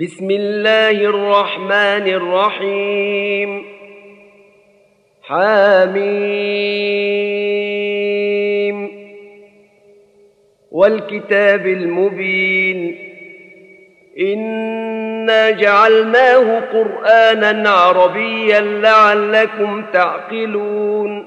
بسم الله الرحمن الرحيم. حاميم والكتاب المبين. إنا جعلناه قرآنا عربيا لعلكم تعقلون.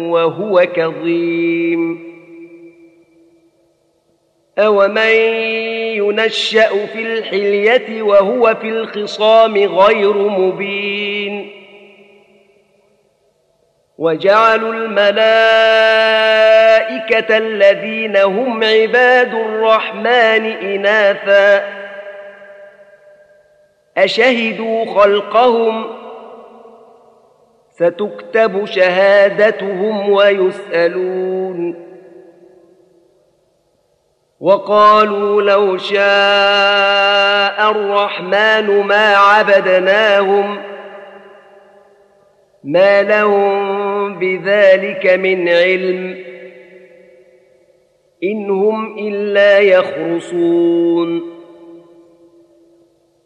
وهو كظيم. أومن ينشأ في الحلية وهو في الخصام غير مبين. وجعلوا الملائكة الذين هم عباد الرحمن إناثا. أشهدوا خلقهم ستكتب شهادتهم ويسألون. وقالوا لو شاء الرحمن ما عبدناهم ما لهم بذلك من علم إن هم إلا يخرصون.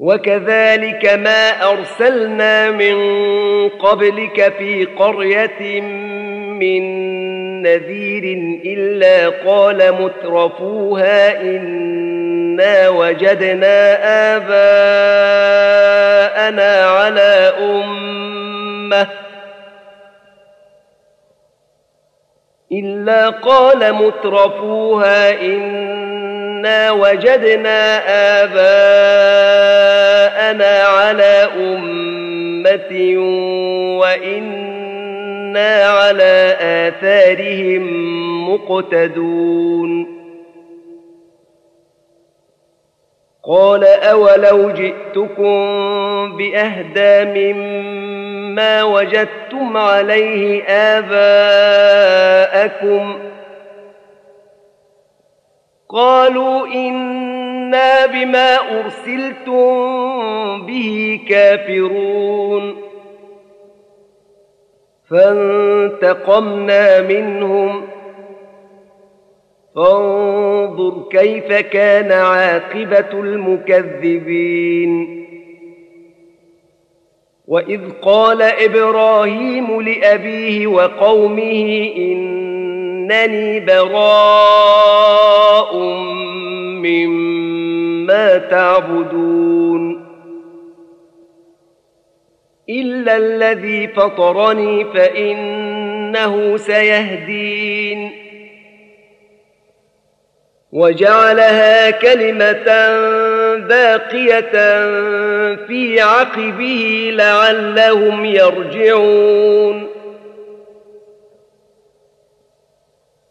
وكذلك ما أرسلنا من قبلك في قرية من نذير إلا قال مترفوها إنا وجدنا آباءنا على أمة إلا قال مترفوها إنا وجدنا آباءنا على أمة وإنا على آثارهم مقتدون. قال أولو جئتكم بأهدى مما وجدتم عليه آباءكم قالوا إنا بما أرسلتم به كافرون. فانتقمنا منهم. فانظر كيف كان عاقبة المكذبين. وإذ قال إبراهيم لأبيه وقومه إنني براء مما تعبدون. إلا الذي فطرني فإنه سيهدين. وجعلها كلمة باقية في عقبه لعلهم يرجعون.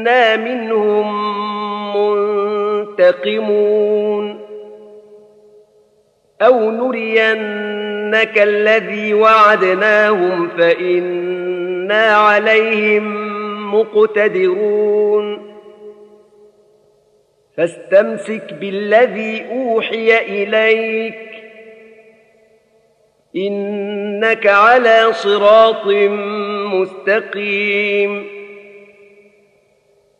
إنا منهم منتقمون. أو نرينك الذي وعدناهم فإنا عليهم مقتدرون. فاستمسك بالذي أوحي إليك. إنك على صراط مستقيم.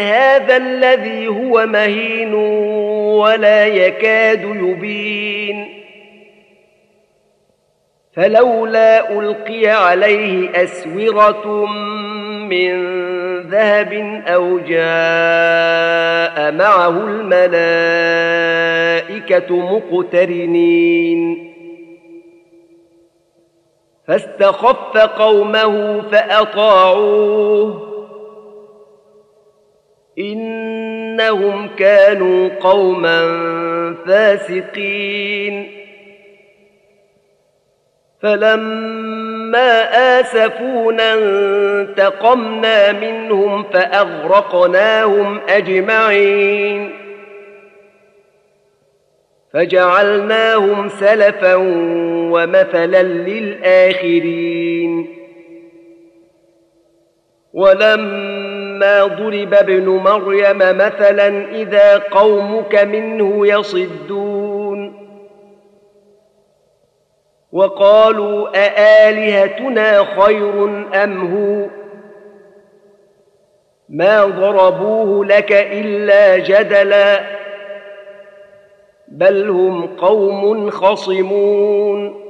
هذا الذي هو مهين ولا يكاد يبين. فلولا ألقي عليه أسورة من ذهب أو جاء معه الملائكة مقترنين. فاستخف قومه فأطاعوه. إنهم كانوا قوما فاسقين. فلما آسفونا انتقمنا منهم فأغرقناهم أجمعين. فجعلناهم سلفا ومثلا للآخرين. ولما ضرب ابن مريم مثلا اذا قومك منه يصدون وقالوا أآلهتنا خير أم هو ما ضربوه لك إلا جدلا بل هم قوم خصمون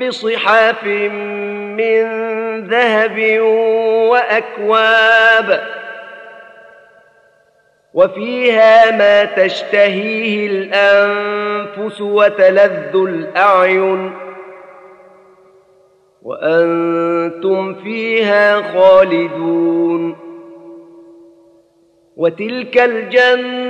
بصحاف من ذهب وأكواب وفيها ما تشتهيه الأنفس وتلذ الأعين وأنتم فيها خالدون وتلك الجنة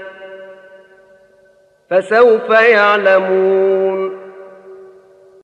فسوف يعلمون.